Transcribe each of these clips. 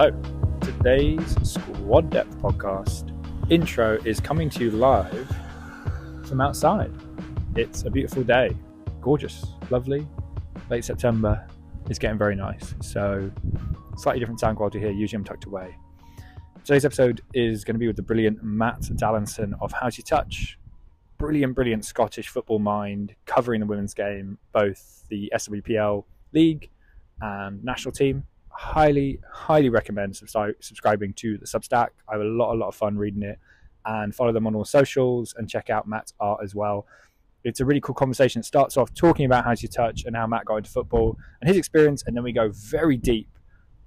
Hello. Today's Squad Depth podcast intro is coming to you live from outside. It's a beautiful day, gorgeous, lovely. Late September. It's getting very nice. So, slightly different sound quality here. Usually I'm tucked away. Today's episode is going to be with the brilliant Matt Dallinson of How's Your Touch. Brilliant, brilliant Scottish football mind covering the women's game, both the SWPL League and national team. Highly, highly recommend subscribing to the Substack. I have a lot, a lot of fun reading it and follow them on all socials and check out Matt's art as well. It's a really cool conversation. It starts off talking about how Your Touch and how Matt got into football and his experience, and then we go very deep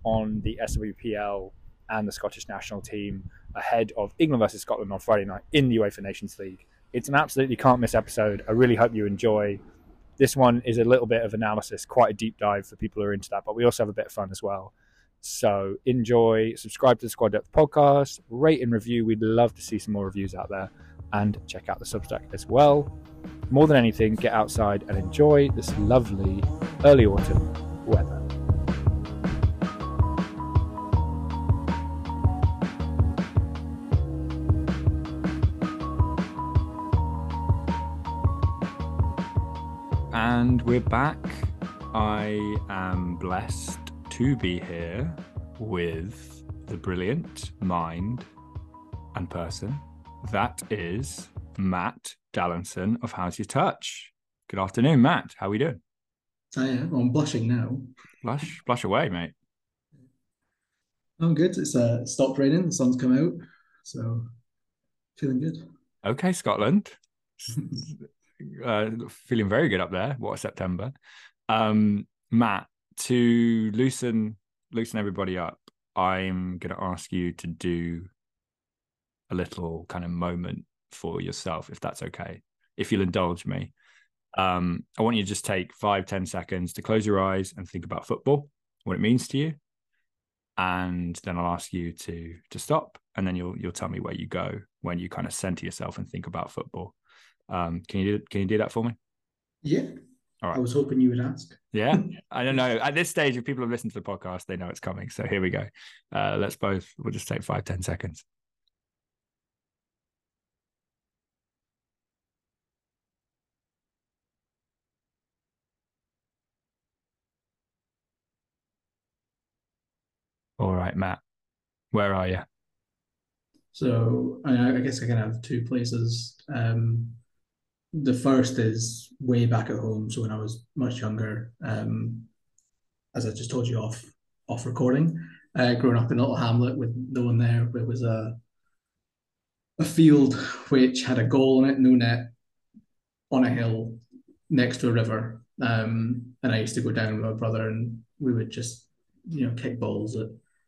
on the SWPL and the Scottish national team ahead of England versus Scotland on Friday night in the UEFA Nations League. It's an absolutely can't miss episode. I really hope you enjoy. This one is a little bit of analysis, quite a deep dive for people who are into that, but we also have a bit of fun as well. So enjoy, subscribe to the Squad Depth podcast, rate and review. We'd love to see some more reviews out there and check out the Substack as well. More than anything, get outside and enjoy this lovely early autumn weather. And we're back. I am blessed to be here with the brilliant mind and person that is Matt Dallinson of How's Your Touch. Good afternoon, Matt. How are we doing? I am. I'm blushing now. Blush, blush away, mate. I'm good. It's uh, stopped raining. The sun's come out, so feeling good. Okay, Scotland. uh, feeling very good up there. What a September. Um, Matt, to loosen loosen everybody up, I'm going to ask you to do a little kind of moment for yourself, if that's okay. If you'll indulge me, um, I want you to just take five, ten seconds to close your eyes and think about football, what it means to you, and then I'll ask you to to stop, and then you'll you'll tell me where you go when you kind of center yourself and think about football. Um, can you do can you do that for me? Yeah. All right. I was hoping you would ask. Yeah, I don't know. At this stage, if people have listened to the podcast, they know it's coming. So here we go. Uh, let's both. We'll just take five, ten seconds. All right, Matt, where are you? So I, I guess I can have two places. Um, the first is way back at home. So when I was much younger, um, as I just told you off off recording, uh, growing up in little hamlet with no one there, it was a a field which had a goal in it, no net, on a hill next to a river. Um, and I used to go down with my brother, and we would just you know kick balls at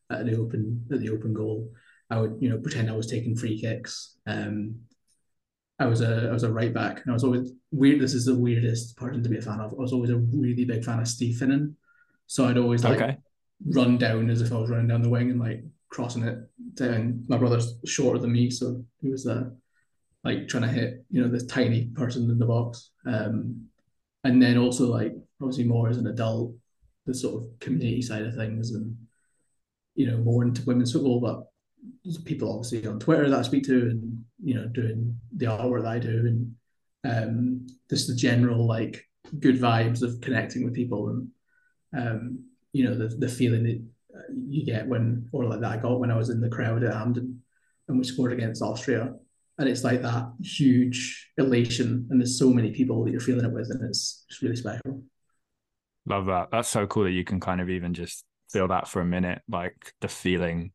at the open at the open goal. I would you know pretend I was taking free kicks. Um, I was a I was a right back, and I was always weird. This is the weirdest person to be a fan of. I was always a really big fan of Steve Finnan, so I'd always like okay. run down as if I was running down the wing and like crossing it down. My brother's shorter than me, so he was uh, like trying to hit you know this tiny person in the box. Um, and then also like obviously more as an adult, the sort of community side of things and you know, more into women's football, but people obviously on Twitter that I speak to and, you know, doing the artwork that I do and um, just the general like good vibes of connecting with people and, um, you know, the, the feeling that you get when, or like that I got when I was in the crowd at Hampden and we scored against Austria. And it's like that huge elation, and there's so many people that you're feeling it with, and it's just really special. Love that. That's so cool that you can kind of even just feel that for a minute, like the feeling.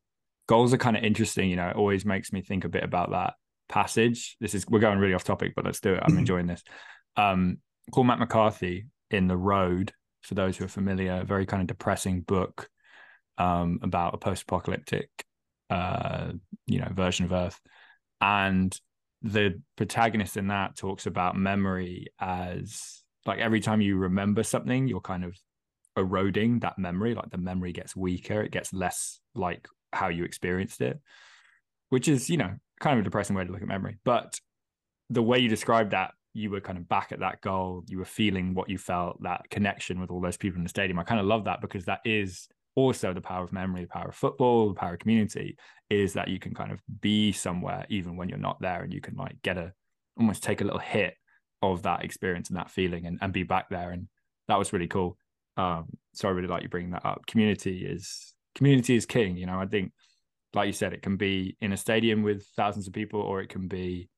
Goals are kind of interesting, you know, it always makes me think a bit about that passage. This is we're going really off topic, but let's do it. I'm enjoying this. Um Cormac McCarthy in The Road, for those who are familiar, a very kind of depressing book um about a post-apocalyptic uh, you know, version of Earth. And the protagonist in that talks about memory as like every time you remember something, you're kind of eroding that memory like the memory gets weaker it gets less like how you experienced it which is you know kind of a depressing way to look at memory but the way you described that you were kind of back at that goal you were feeling what you felt that connection with all those people in the stadium i kind of love that because that is also the power of memory, the power of football, the power of community is that you can kind of be somewhere even when you're not there and you can like get a almost take a little hit of that experience and that feeling and, and be back there. And that was really cool. Um, so I really like you bringing that up. Community is community is king. You know, I think, like you said, it can be in a stadium with thousands of people, or it can be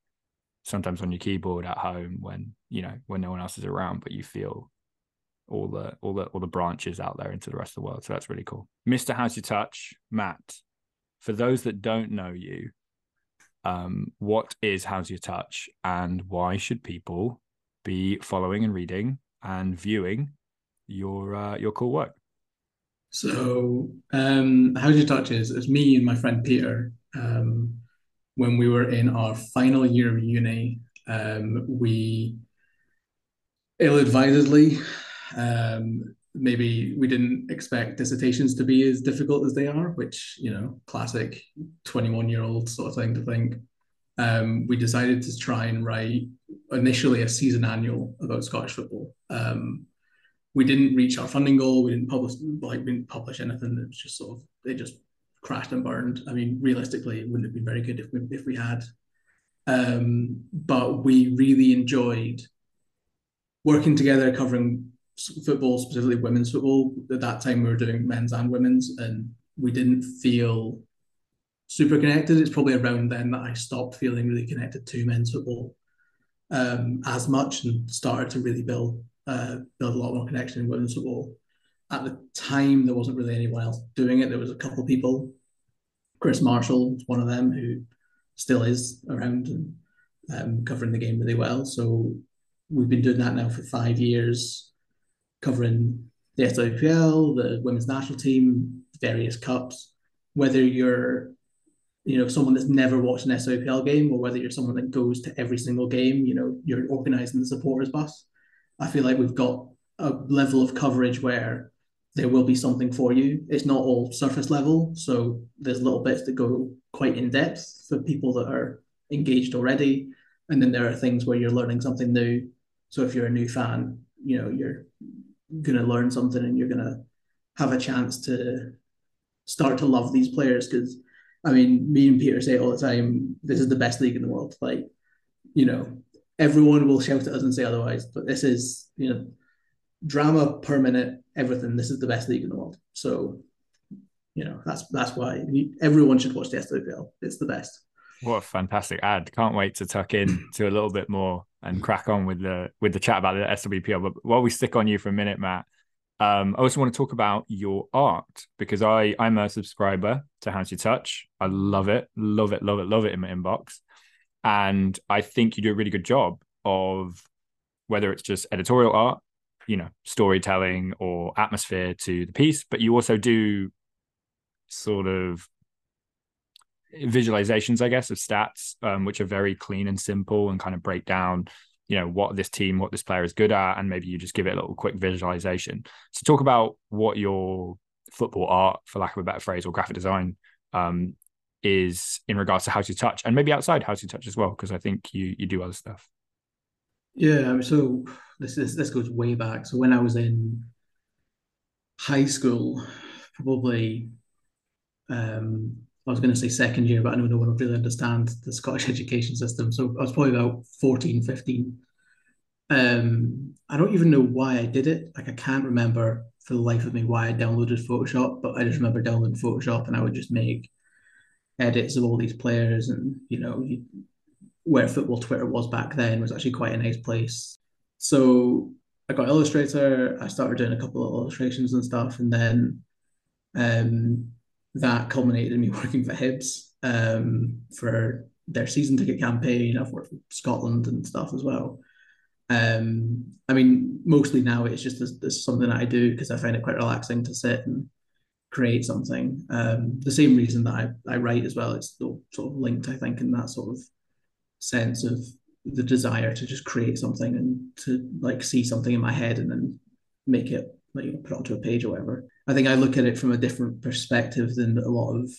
sometimes on your keyboard at home when you know when no one else is around, but you feel all the all the all the branches out there into the rest of the world. So that's really cool. Mr. How's Your Touch, Matt. For those that don't know you, um, what is How's Your Touch, and why should people be following and reading and viewing your uh, your cool work? So, um, How's you Touch is it's me and my friend Peter. Um, when we were in our final year of uni, um, we ill-advisedly um, maybe we didn't expect dissertations to be as difficult as they are, which, you know, classic 21 year old sort of thing to think. Um, we decided to try and write initially a season annual about Scottish football. Um, we didn't reach our funding goal. We didn't publish like we didn't publish anything. It was just sort of it just crashed and burned. I mean, realistically, it wouldn't have been very good if we if we had. Um, but we really enjoyed working together, covering football, specifically women's football. At that time, we were doing men's and women's, and we didn't feel super connected. It's probably around then that I stopped feeling really connected to men's football um, as much and started to really build uh, build a lot more connection in women's football. At the time, there wasn't really anyone else doing it. There was a couple of people. Chris Marshall was one of them who still is around and um, covering the game really well. So we've been doing that now for five years covering the SWPL, the women's national team, various cups. Whether you're, you know, someone that's never watched an SWPL game, or whether you're someone that goes to every single game, you know, you're organising the supporters bus. I feel like we've got a level of coverage where there will be something for you. It's not all surface level, so there's little bits that go quite in depth for people that are engaged already, and then there are things where you're learning something new. So if you're a new fan, you know, you're going to learn something and you're going to have a chance to start to love these players because I mean, me and Peter say all the time, this is the best league in the world. Like, you know, everyone will shout at us and say otherwise, but this is, you know, drama per minute, everything. This is the best league in the world. So, you know, that's that's why everyone should watch the SWPL. It's the best. What a fantastic ad! Can't wait to tuck in to a little bit more and crack on with the with the chat about the SWPL. But while we stick on you for a minute, Matt, um, I also want to talk about your art because I I'm a subscriber to How's Your Touch. I love it, love it, love it, love it in my inbox, and I think you do a really good job of whether it's just editorial art, you know, storytelling or atmosphere to the piece, but you also do sort of visualizations, I guess, of stats, um, which are very clean and simple and kind of break down, you know, what this team, what this player is good at, and maybe you just give it a little quick visualization. So talk about what your football art, for lack of a better phrase, or graphic design um, is in regards to how Your Touch, and maybe outside how Your Touch as well, because I think you you do other stuff. Yeah, so this is this goes way back. So when I was in high school, probably um, I was going to say second year, but I know no one would really understand the Scottish education system. So I was probably about 14, 15. Um, I don't even know why I did it. Like I can't remember for the life of me why I downloaded Photoshop, but I just remember downloading Photoshop and I would just make edits of all these players and you know where football Twitter was back then was actually quite a nice place. So I got Illustrator. I started doing a couple of illustrations and stuff, and then um, that culminated in me working for Hibs um, for their season ticket campaign. I've worked for Scotland and stuff as well. Um, I mean, mostly now it's just this, this something that I do because I find it quite relaxing to sit and create something. Um, the same reason that I, I write as well. It's sort of linked, I think, in that sort of sense of the desire to just create something and to like see something in my head and then make it like you know, put onto a page or whatever. I think I look at it from a different perspective than a lot of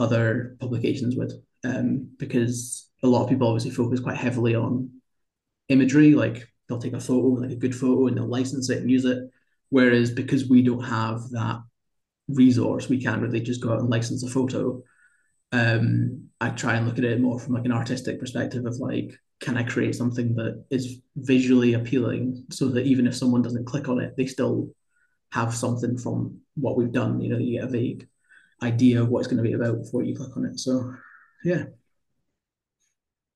other publications would, um, because a lot of people obviously focus quite heavily on imagery, like they'll take a photo, like a good photo, and they'll license it and use it. Whereas because we don't have that resource. We can't really just go out and license a photo. Um, I try and look at it more from like an artistic perspective of like, can I create something that is visually appealing so that even if someone doesn't click on it, they still have something from what we've done. You know, you get a vague idea of what it's going to be about before you click on it. So, yeah.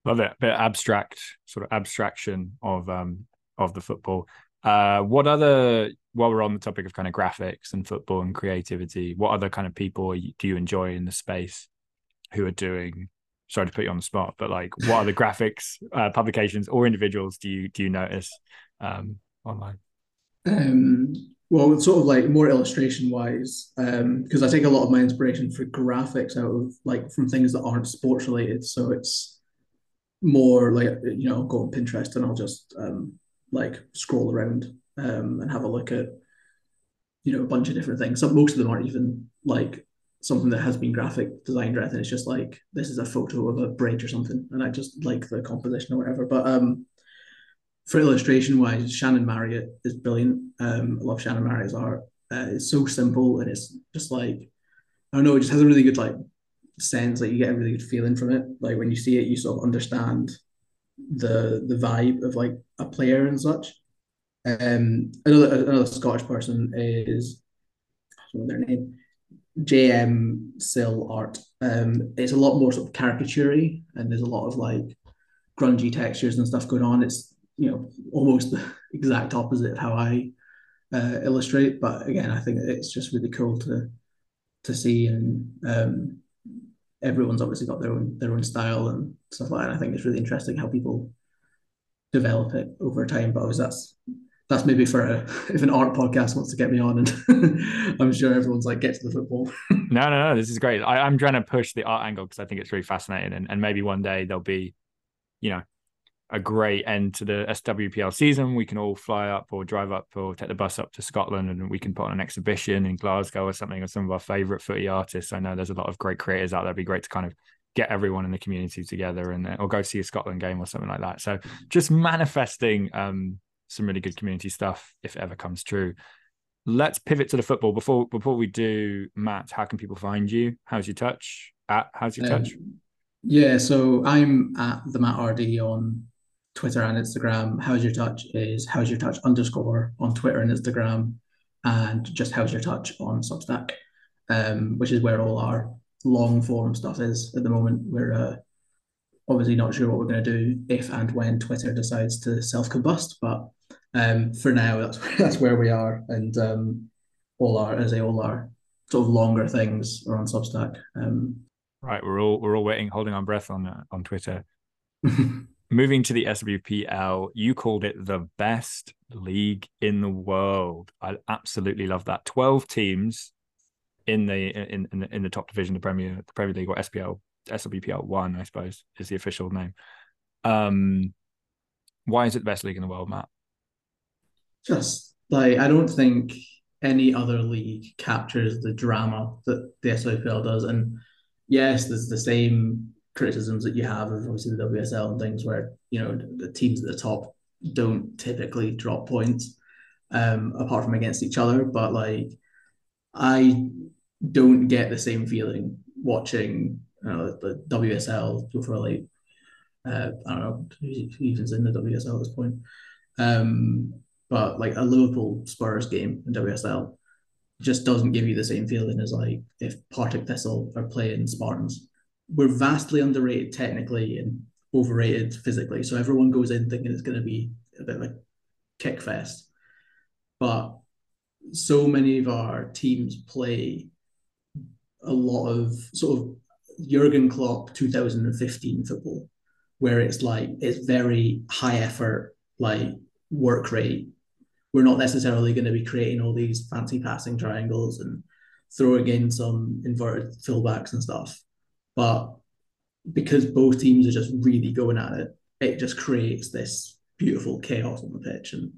Love it. A bit abstract, sort of abstraction of um of the football. Uh, what other, while we're on the topic of kind of graphics and football and creativity, what other kind of people do you enjoy in the space who are doing? Sorry to put you on the spot, but like, what other graphics uh, publications or individuals do you do you notice um, online? Um, well, sort of like more illustration wise, um, because I take a lot of my inspiration for graphics out of like from things that aren't sports related. So it's more like you know, go on Pinterest and I'll just um, like scroll around um, and have a look at you know a bunch of different things. So most of them aren't even like something that has been graphic designed or anything. It's just like this is a photo of a bridge or something, and I just like the composition or whatever. But um, for illustration wise, Shannon Marriott is brilliant. Um, I love Shannon Marriott's art. Uh, it's so simple and it's just like I don't know. It just has a really good like sense. Like you get a really good feeling from it. Like when you see it, you sort of understand the the vibe of like a player and such. Um, another another Scottish person is their name, JM Sill Art. Um, it's a lot more sort of caricaturey, and there's a lot of like grungy textures and stuff going on. It's you know almost the exact opposite of how I uh, illustrate, but again, I think it's just really cool to to see, and um, everyone's obviously got their own their own style and stuff like that. And I think it's really interesting how people develop it over time. But was, that's that's maybe for a, if an art podcast wants to get me on, and I'm sure everyone's like, get to the football. no, no, no, this is great. I, am trying to push the art angle because I think it's really fascinating, and, and maybe one day there'll be, you know, a great end to the SWPL season. We can all fly up or drive up or take the bus up to Scotland and we can put on an exhibition in Glasgow or something of some of our favorite footy artists. I know there's a lot of great creators out there. It'd be great to kind of get everyone in the community together and or go see a Scotland game or something like that. So just manifesting um, some really good community stuff if it ever comes true. Let's pivot to the football before before we do. Matt, how can people find you? How's your touch? At how's your touch? Um, yeah, so I'm at the Matt RD on Twitter and Instagram. How's your touch is how's your touch underscore on Twitter and Instagram, and just how's your touch on Substack, um, which is where all our long form stuff is at the moment. We're uh, obviously not sure what we're going to do if and when Twitter decides to self combust, but um, for now that's that's where we are, and um, all our as I all our sort of longer things are on Substack. Um, right, we're all we're all waiting, holding our breath on uh, on Twitter. moving to the SWPL, you called it the best league in the world. I absolutely love that. Twelve teams in the in in the, in the top division, the Premier the Premier League or SPL SWPL one, I suppose, is the official name. Um, why is it the best league in the world, Matt? Just like I don't think any other league captures the drama that the SWPL does, and yes, there's the same criticisms that you have of obviously the WSL and things where you know the teams at the top don't typically drop points um, apart from against each other. But like, I don't get the same feeling watching the WSL for like uh, I don't know who even's in the WSL at this point. Um, but like a Liverpool Spurs game in WSL just doesn't give you the same feeling as like if Partick Thistle are playing Spartans we're vastly underrated technically and overrated physically. So everyone goes in thinking it's going to be a bit of a kick fest. But so many of our teams play a lot of sort of Jurgen Klopp 2015 football, where it's like it's very high effort, like work rate. We're not necessarily going to be creating all these fancy passing triangles and throwing in some inverted fullbacks and stuff. But because both teams are just really going at it, it just creates this beautiful chaos on the pitch. And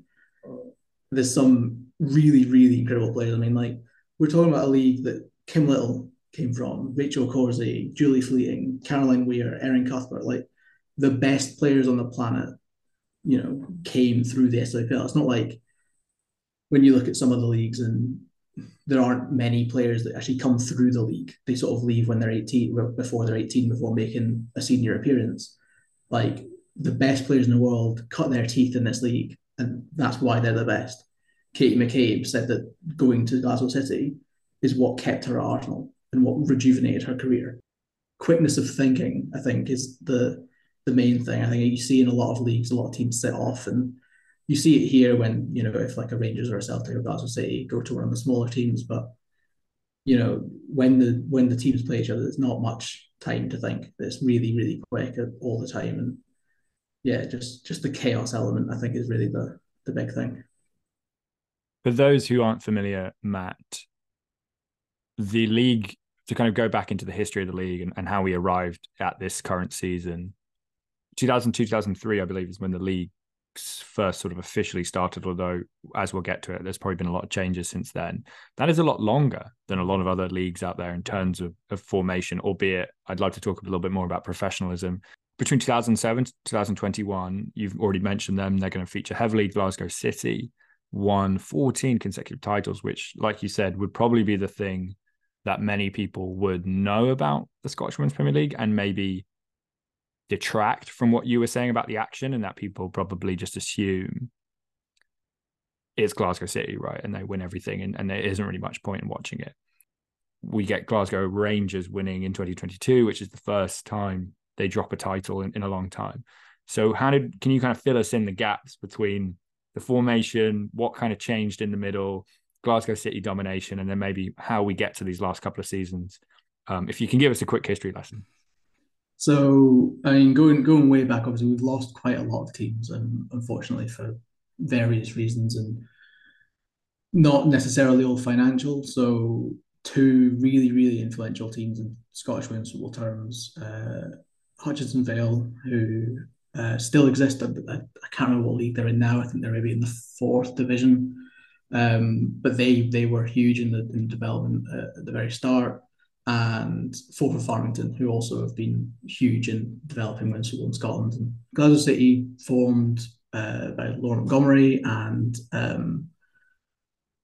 there's some really, really incredible players. I mean, like we're talking about a league that Kim Little came from, Rachel Corsie, Julie Fleeting, Caroline Weir, Erin Cuthbert, like the best players on the planet, you know, came through the SWPL. It's not like when you look at some of the leagues and there aren't many players that actually come through the league. They sort of leave when they're 18, before they're 18, before making a senior appearance. Like the best players in the world cut their teeth in this league, and that's why they're the best. Katie McCabe said that going to Glasgow City is what kept her at Arsenal and what rejuvenated her career. Quickness of thinking, I think, is the the main thing. I think you see in a lot of leagues, a lot of teams sit off, and you see it here when you know if like a Rangers or a Celtic or Glasgow City go to one of the smaller teams, but you know when the when the teams play each other, there's not much time to think. It's really really quick all the time, and yeah, just just the chaos element I think is really the the big thing. For those who aren't familiar, Matt, the league to kind of go back into the history of the league and, and how we arrived at this current season 2002 2003 i believe is when the league first sort of officially started although as we'll get to it there's probably been a lot of changes since then. That is a lot longer than a lot of other leagues out there in terms of, of formation albeit i'd like to talk a little bit more about professionalism. Between 2007 to 2021 you've already mentioned them they're going to feature heavily glasgow city won 14 consecutive titles which like you said would probably be the thing that many people would know about the scottish women's premier league and maybe detract from what you were saying about the action and that people probably just assume it's Glasgow City, right? And they win everything and, and there isn't really much point in watching it. We get Glasgow Rangers winning in 2022, which is the first time they drop a title in, in a long time. So how did can you kind of fill us in the gaps between the formation, what kind of changed in the middle, Glasgow City domination, and then maybe how we get to these last couple of seasons? Um, if you can give us a quick history lesson. So I mean, going going way back, obviously we've lost quite a lot of teams, and unfortunately for various reasons, and not necessarily all financial. So two really really influential teams in Scottish women's football terms, uh, Hutchison Vale, who uh, still exist. I, I, can't remember what league they're in now. I think they're maybe in the fourth division. Um, but they they were huge in the in development uh, at the very start and Forfar Farmington, who also have been huge in developing football in Scotland. And Glasgow City formed uh, by Lauren Montgomery, and um,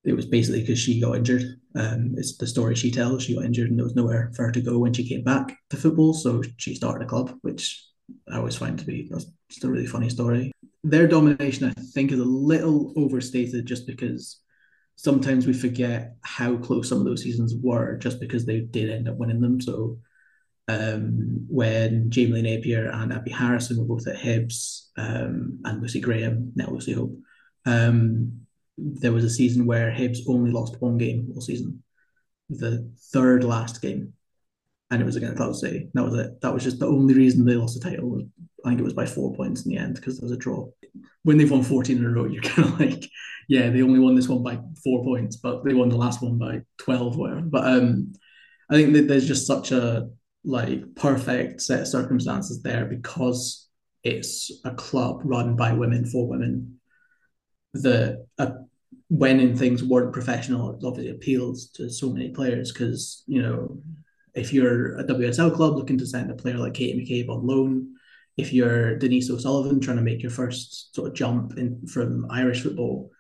it was basically because she got injured. Um, it's the story she tells. She got injured, and there was nowhere for her to go when she came back to football. So she started a club, which I always find to be just a really funny story. Their domination, I think, is a little overstated, just because sometimes we forget how close some of those seasons were just because they did end up winning them. So um, when Jamie Napier and Abby Harrison were both at Hibs um, and Lucy Graham, now Lucy Hope, um, there was a season where Hibs only lost one game all season, the third last game, and it was against Cloud City. That was it. That was just the only reason they lost the title. I think it was by four points in the end because there was a draw. When they've won 14 in a row, you're kind of like, yeah, they only won this one by four points, but they won the last one by 12 whatever. But um, I think that there's just such a like perfect set of circumstances there because it's a club run by women for women. The uh, when things weren't professional, it obviously appeals to so many players because you know if you're a WSL club looking to send a player like Katie McCabe on loan, if you're Denise O'Sullivan trying to make your first sort of jump in from Irish football,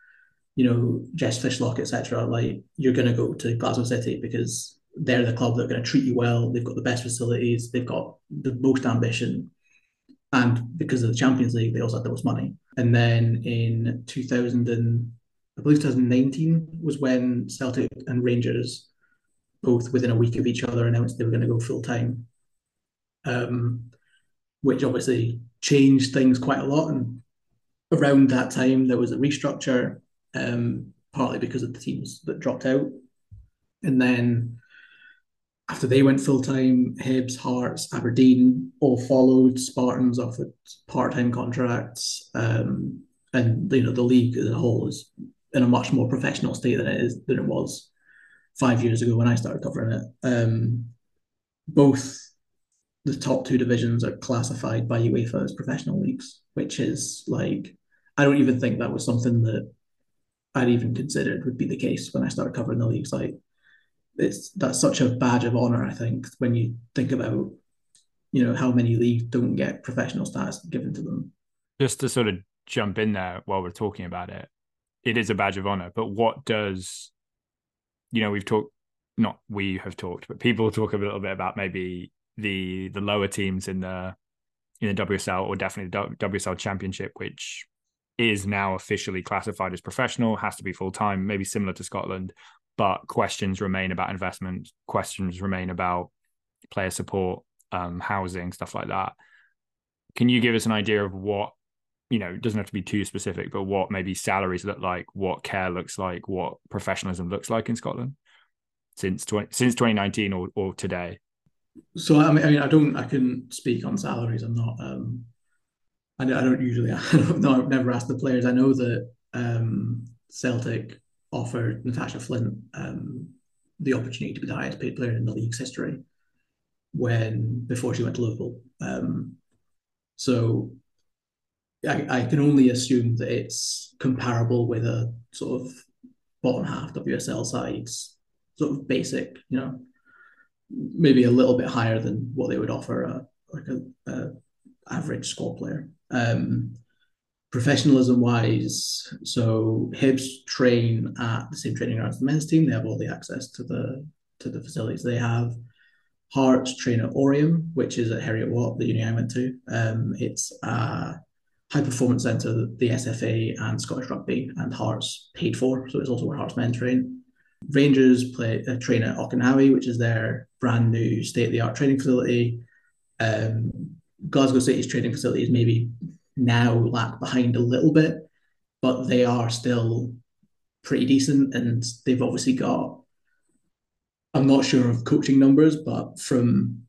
you know, Jess Fishlock, etc., like you're going to go to Glasgow City because they're the club that are going to treat you well. They've got the best facilities. They've got the most ambition. And because of the Champions League, they also had the most money. And then in 2000 and I believe 2019 was when Celtic and Rangers, both within a week of each other, announced they were going to go full time. Um, which obviously changed things quite a lot. And around that time, there was a restructure um, partly because of the teams that dropped out. And then after they went full time, Hibs, Hearts, Aberdeen all followed. Spartans offered part time contracts, um, and you know the league as a whole is in a much more professional state than it is than it was five years ago when I started covering it. Um, both the top two divisions are classified by UEFA as professional leagues, which is like I don't even think that was something that I'd even considered would be the case when I started covering the leagues. Like it's that's such a badge of honor, I think, when you think about you know how many leagues don't get professional status given to them. Just to sort of jump in there while we're talking about it, it is a badge of honor. But what does you know, we've talked, not we have talked, but people talk a little bit about maybe the the lower teams in the in the WSL or definitely the WSL Championship, which is now officially classified as professional, has to be full time, maybe similar to Scotland, but questions remain about investment, questions remain about player support, um, housing, stuff like that. Can you give us an idea of what, you know, it doesn't have to be too specific, but what maybe salaries look like, what care looks like, what professionalism looks like in Scotland since 20, since 2019 or, or today? So I mean, I mean, I don't, I can speak on salaries. I'm not, um, I, I don't usually, I don't know, I've never asked the players. I know that um, Celtic offered Natasha Flint um, the opportunity to be the highest paid player in the league's history when before she went to Liverpool. Um, so I, I can only assume that it's comparable with a sort of bottom half WSL sides, sort of basic, you know, maybe a little bit higher than what they would offer a like a, a average squad player. Um, professionalism wise, so Hibs train at the same training grounds as the men's team. They have all the access to the to the facilities they have. Hearts train at Oriam, which is at Heriot Watt, the uni I went to. Um, it's a high performance centre that the SFA and Scottish Rugby and Hearts paid for, so it's also where Hearts men train. Rangers play uh, train at Auchenhowie, which is their brand new state of the art training facility. Um, Glasgow City's training facilities maybe now lag behind a little bit, but they are still pretty decent, and they've obviously got. I'm not sure of coaching numbers, but from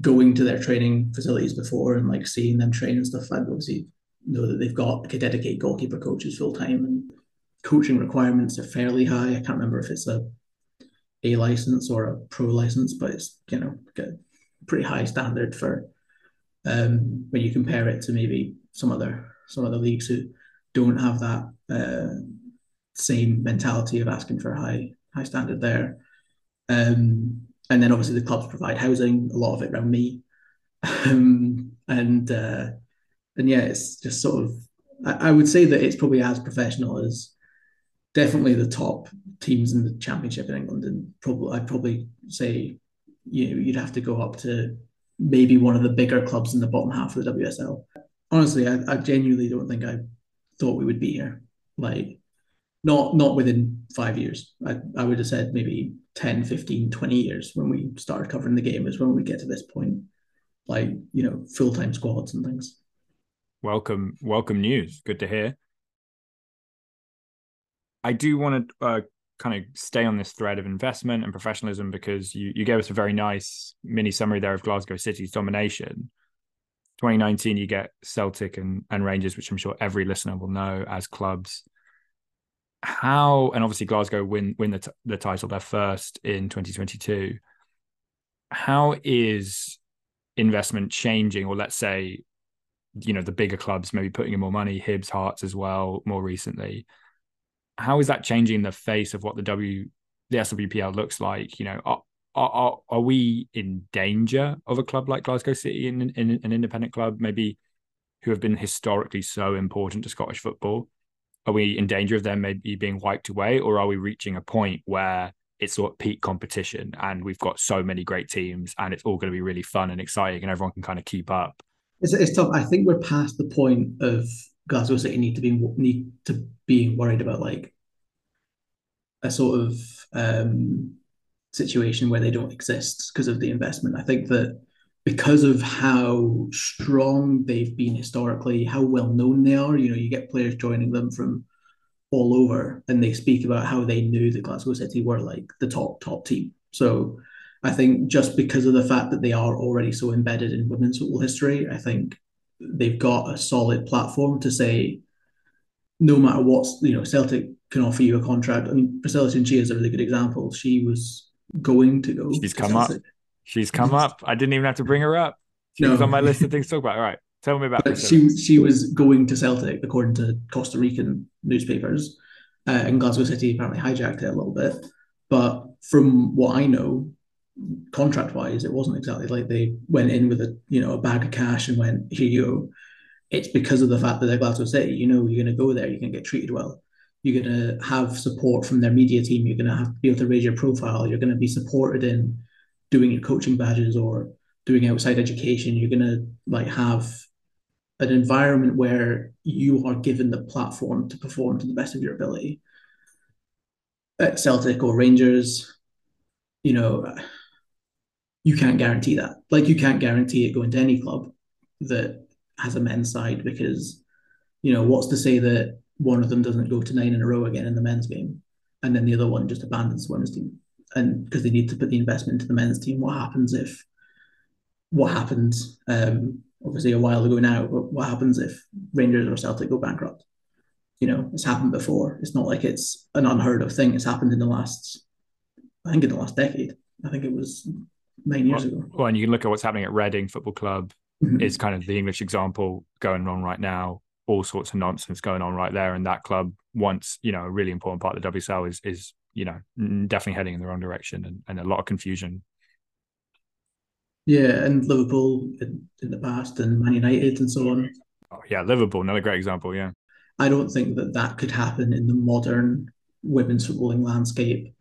going to their training facilities before and like seeing them train and stuff, I obviously know that they've got like a dedicated goalkeeper coaches full time and coaching requirements are fairly high. I can't remember if it's a A license or a pro license, but it's you know a pretty high standard for um, when you compare it to maybe some other some other leagues who don't have that uh, same mentality of asking for a high high standard there. Um, and then obviously the clubs provide housing, a lot of it around me, um, and uh, and yeah, it's just sort of I, I would say that it's probably as professional as definitely the top teams in the championship in England, and probably I'd probably say you know you'd have to go up to maybe one of the bigger clubs in the bottom half of the WSL. Honestly, I, I genuinely don't think I thought we would be here. Like, not not within five years. I, I would have said maybe 10, 15, 20 years when we started covering the game is when we get to this point. Like, you know, full time squads and things. Welcome, welcome news. Good to hear. I do want to uh, kind of stay on this thread of investment and professionalism because you, you gave us a very nice mini summary there of Glasgow City's domination. 2019, you get Celtic and, and Rangers, which I'm sure every listener will know as clubs. How and obviously Glasgow win win the, t- the title their first in 2022. How is investment changing, or let's say, you know, the bigger clubs maybe putting in more money, Hibs, Hearts as well, more recently how is that changing the face of what the W the SWPL looks like? You know, are, are are we in danger of a club like Glasgow City in, in an independent club, maybe who have been historically so important to Scottish football? Are we in danger of them maybe being wiped away, or are we reaching a point where it's sort of peak competition and we've got so many great teams and it's all going to be really fun and exciting and everyone can kind of keep up? It's, it's tough. I think we're past the point of Glasgow City need to be need to being worried about like a sort of um, situation where they don't exist because of the investment. I think that because of how strong they've been historically, how well known they are, you know, you get players joining them from all over and they speak about how they knew that Glasgow City were like the top, top team. So I think just because of the fact that they are already so embedded in women's football history, I think they've got a solid platform to say, no matter what's you know Celtic can offer you a contract. I mean, Priscilla Chinchilla is a really good example. She was going to go. She's come Celtic. up. She's come up. I didn't even have to bring her up. She no. was on my list of things to talk about. All right, tell me about. But she she was going to Celtic according to Costa Rican newspapers, uh, and Glasgow City apparently hijacked it a little bit. But from what I know, contract wise, it wasn't exactly like they went in with a you know a bag of cash and went here you go. It's because of the fact that they're Glasgow City. You know, you're going to go there, you can get treated well. You're going to have support from their media team. You're going to have to be able to raise your profile. You're going to be supported in doing your coaching badges or doing outside education. You're going to like have an environment where you are given the platform to perform to the best of your ability. At Celtic or Rangers, you know, you can't guarantee that. Like you can't guarantee it going to any club that has a men's side because, you know, what's to say that one of them doesn't go to nine in a row again in the men's game, and then the other one just abandons the women's team, and because they need to put the investment into the men's team, what happens if? What happens? Um, obviously a while ago now, but what happens if Rangers or Celtic go bankrupt? You know, it's happened before. It's not like it's an unheard of thing. It's happened in the last, I think, in the last decade. I think it was nine years well, ago. Well, and you can look at what's happening at Reading Football Club. Mm-hmm. Is kind of the English example going on right now. All sorts of nonsense going on right there, and that club, once you know, a really important part of the WSL is is you know definitely heading in the wrong direction and, and a lot of confusion yeah, and Liverpool in, in the past, and Man United, and so on. Oh, yeah, Liverpool, another great example. Yeah, I don't think that that could happen in the modern women's footballing landscape.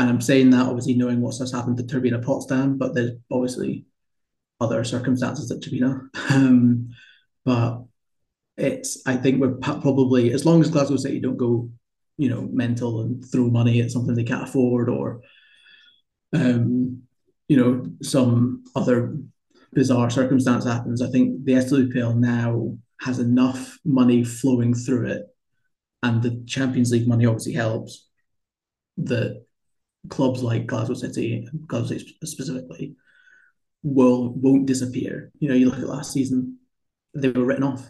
And I'm saying that obviously knowing what's just happened to Turbine Potsdam, but there's obviously other circumstances at Turbine. Um, but it's I think we're probably as long as Glasgow City don't go, you know, mental and throw money at something they can't afford or um, you know, some other bizarre circumstance happens, I think the SWPL now has enough money flowing through it, and the Champions League money obviously helps. That clubs like Glasgow City, Glasgow City specifically, will won't disappear. You know, you look at last season, they were written off.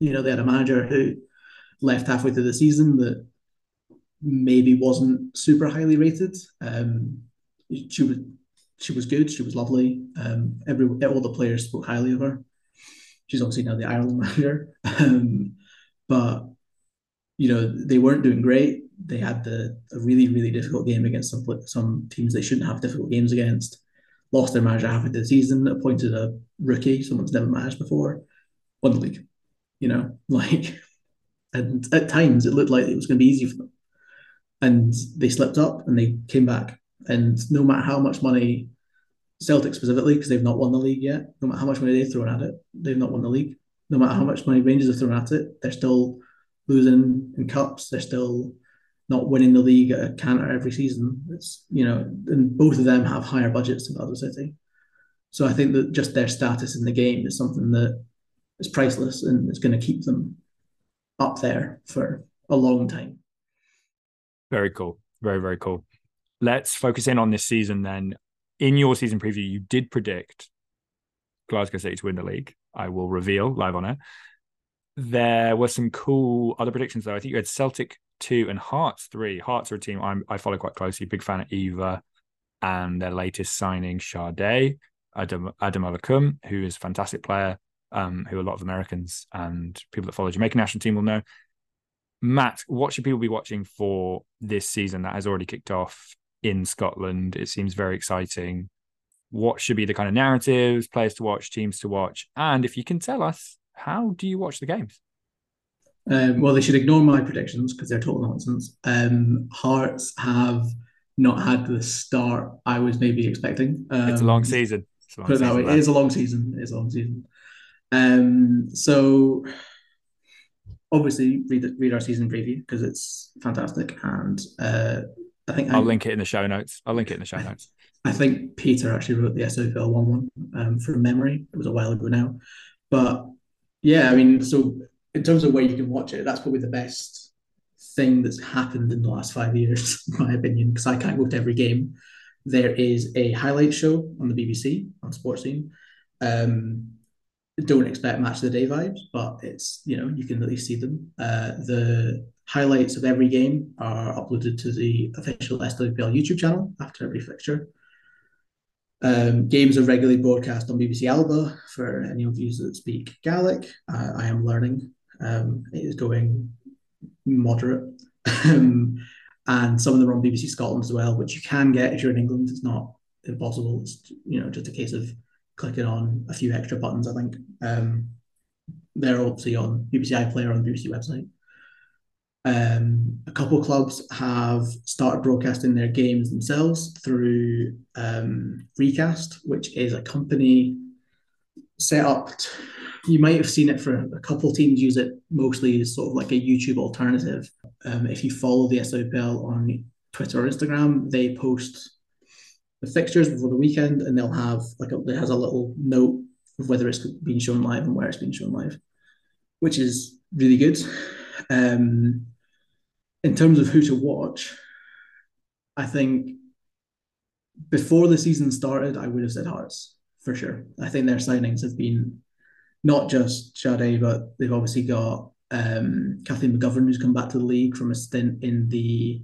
You know, they had a manager who left halfway through the season that maybe wasn't super highly rated. Um, she was she was good. She was lovely. Um, every all the players spoke highly of her. She's obviously now the Ireland manager, um, but you know they weren't doing great. They had the a really really difficult game against some some teams they shouldn't have difficult games against. Lost their manager halfway through the season. Appointed a rookie, someone's never managed before. Won the league. You know, like, and at times it looked like it was going to be easy for them, and they slipped up and they came back and no matter how much money Celtic specifically, because they've not won the league yet, no matter how much money they've thrown at it, they've not won the league. No matter how much money Rangers have thrown at it, they're still losing in cups. They're still not winning the league at a canter every season. It's you know, and both of them have higher budgets than Glasgow City. So I think that just their status in the game is something that is priceless and it's going to keep them up there for a long time. Very cool. Very, very cool let's focus in on this season then. In your season preview, you did predict Glasgow City to win the league. I will reveal live on it. There were some cool other predictions though. I think you had Celtic two and Hearts three. Hearts are a team I'm, i follow quite closely. Big fan of Eva and their latest signing, Sade Adam Adam who is a fantastic player, um, who a lot of Americans and people that follow Jamaican national team will know. Matt, what should people be watching for this season that has already kicked off in Scotland. It seems very exciting. What should be the kind of narratives, players to watch, teams to watch? And if you can tell us, how do you watch the games? Um, well, they should ignore my predictions because they're total nonsense. Um, Hearts have not had the start I was maybe expecting. Um, it's a long season. A long put it that way, it is a long season. It is a long season. Um, so obviously read read our season preview because it's fantastic and uh, I think I'll I, link it in the show notes. I'll link it in the show notes. I think Peter actually wrote the SWPL one one um, from memory. It was a while ago now, but yeah, I mean, so in terms of where you can watch it, that's probably the best thing that's happened in the last five years, in my opinion, because I can't go to every game. There is a highlight show on the BBC on Sportscene. Um, don't expect match of the day vibes, but it's you know you can at least see them. Uh, the highlights of every game are uploaded to the official SWPL YouTube channel after every fixture. Um, games are regularly broadcast on BBC Alba for any of you that speak Gaelic. Uh, I am learning. Um, it is going moderate. Um, and some of them are on BBC Scotland as well, which you can get if you're in England. It's not impossible. It's you know just a case of clicking on a few extra buttons. I think um, they're obviously on BBC iPlayer on the BBC website. Um, a couple clubs have started broadcasting their games themselves through um, Recast, which is a company set up. To, you might have seen it for a couple of teams use it mostly as sort of like a YouTube alternative. Um, if you follow the SWPL on Twitter or Instagram, they post the fixtures before the weekend, and they'll have like a, it has a little note of whether it's been shown live and where it's been shown live, which is really good. Um, in terms of who to watch, I think before the season started, I would have said Hearts for sure. I think their signings have been not just Sade, but they've obviously got um, Kathleen McGovern, who's come back to the league from a stint in the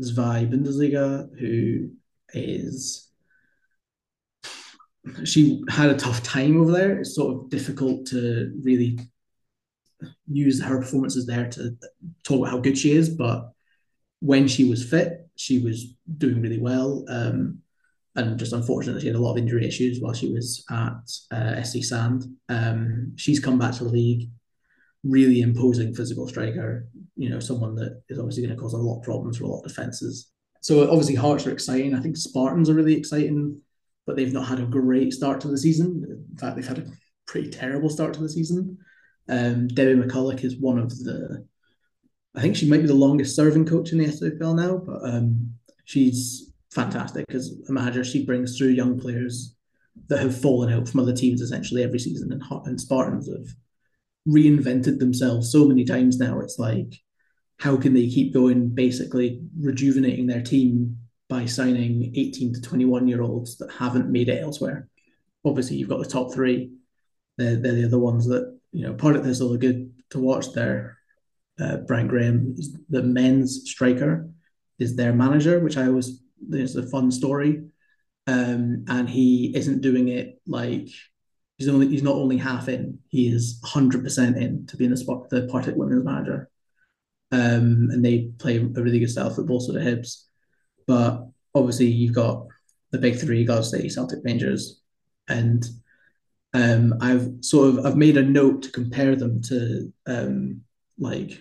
Zwei Bundesliga, who is she had a tough time over there. It's sort of difficult to really use her performances there to talk about how good she is, but when she was fit, she was doing really well. Um, and just unfortunately, she had a lot of injury issues while she was at uh, SC Sand. Um, she's come back to the league, really imposing physical striker. You know, someone that is obviously going to cause a lot of problems for a lot of defenses. So obviously, Hearts are exciting. I think Spartans are really exciting, but they've not had a great start to the season. In fact, they've had a pretty terrible start to the season. Um, Debbie McCulloch is one of the, I think she might be the longest serving coach in the SWPL now, but um, she's fantastic as a manager. She brings through young players that have fallen out from other teams essentially every season, and, and Spartans have reinvented themselves so many times now. It's like, how can they keep going, basically rejuvenating their team by signing 18 to 21 year olds that haven't made it elsewhere? Obviously, you've got the top three. They're, they're the other ones that you know, Partick Thistle are good to watch there. Uh, Brian Graham, the men's striker, is their manager, which I always there's a fun story. Um, and he isn't doing it like he's only he's not only half in, he is hundred percent in to being the spot the Partick women's manager. Um, and they play a really good style of football, so the Hibs. But obviously, you've got the big three: Glasgow City, Celtic, Rangers, and um, I've sort of I've made a note to compare them to um, like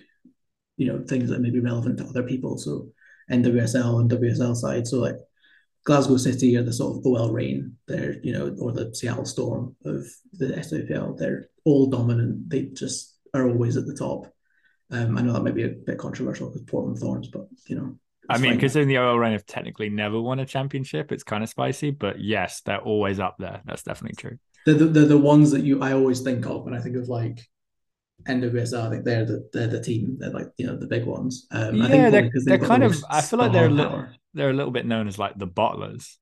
you know things that may be relevant to other people. So NWSL and WSL side. So like Glasgow City are the sort of OL Reign, they're you know, or the Seattle Storm of the SWPL. They're all dominant. They just are always at the top. Um, I know that might be a bit controversial with Portland Thorns, but you know. I mean, considering the OL Reign have technically never won a championship, it's kind of spicy. But yes, they're always up there. That's definitely true they're the, they're the ones that you I always think of when I think of like NWSL. I think they're the they're the team. They're like you know the big ones. Um, yeah, I think they're, they're kind of. I feel like they're a little, they're a little bit known as like the bottlers.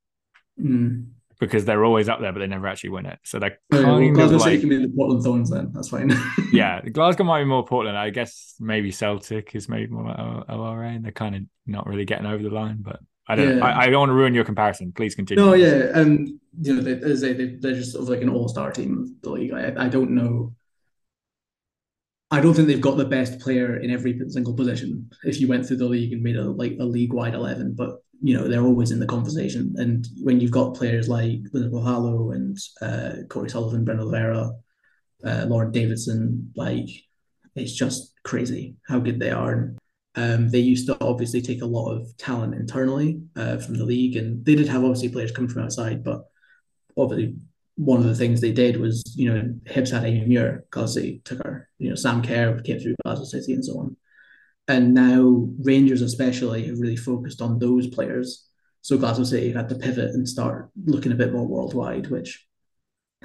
Mm. Because they're always up there, but they never actually win it. So they're kind well, Glasgow of like, can be the Portland Thorns then. That's fine. yeah, Glasgow might be more Portland. I guess maybe Celtic is maybe more like ORA. And they're kind of not really getting over the line, but I don't. Yeah. I, I, don't want to ruin your comparison. Please continue. No, yeah, um, you know, they, as they, they're just sort of like an all-star team. of The league. I, I don't know. I don't think they've got the best player in every single position. If you went through the league and made a like a league-wide eleven, but you know they're always in the conversation. And when you've got players like Linda Hallow and uh, Corey Sullivan, Brenda Oliveira, uh, Lauren Davidson, like it's just crazy how good they are. And um, they used to obviously take a lot of talent internally uh, from the league, and they did have obviously players coming from outside. But obviously, one of the things they did was, you know, Hibs had Amy Muir because they took her. You know, Sam Kerr came through Glasgow City and so on. And now Rangers, especially, have really focused on those players. So Glasgow City had to pivot and start looking a bit more worldwide, which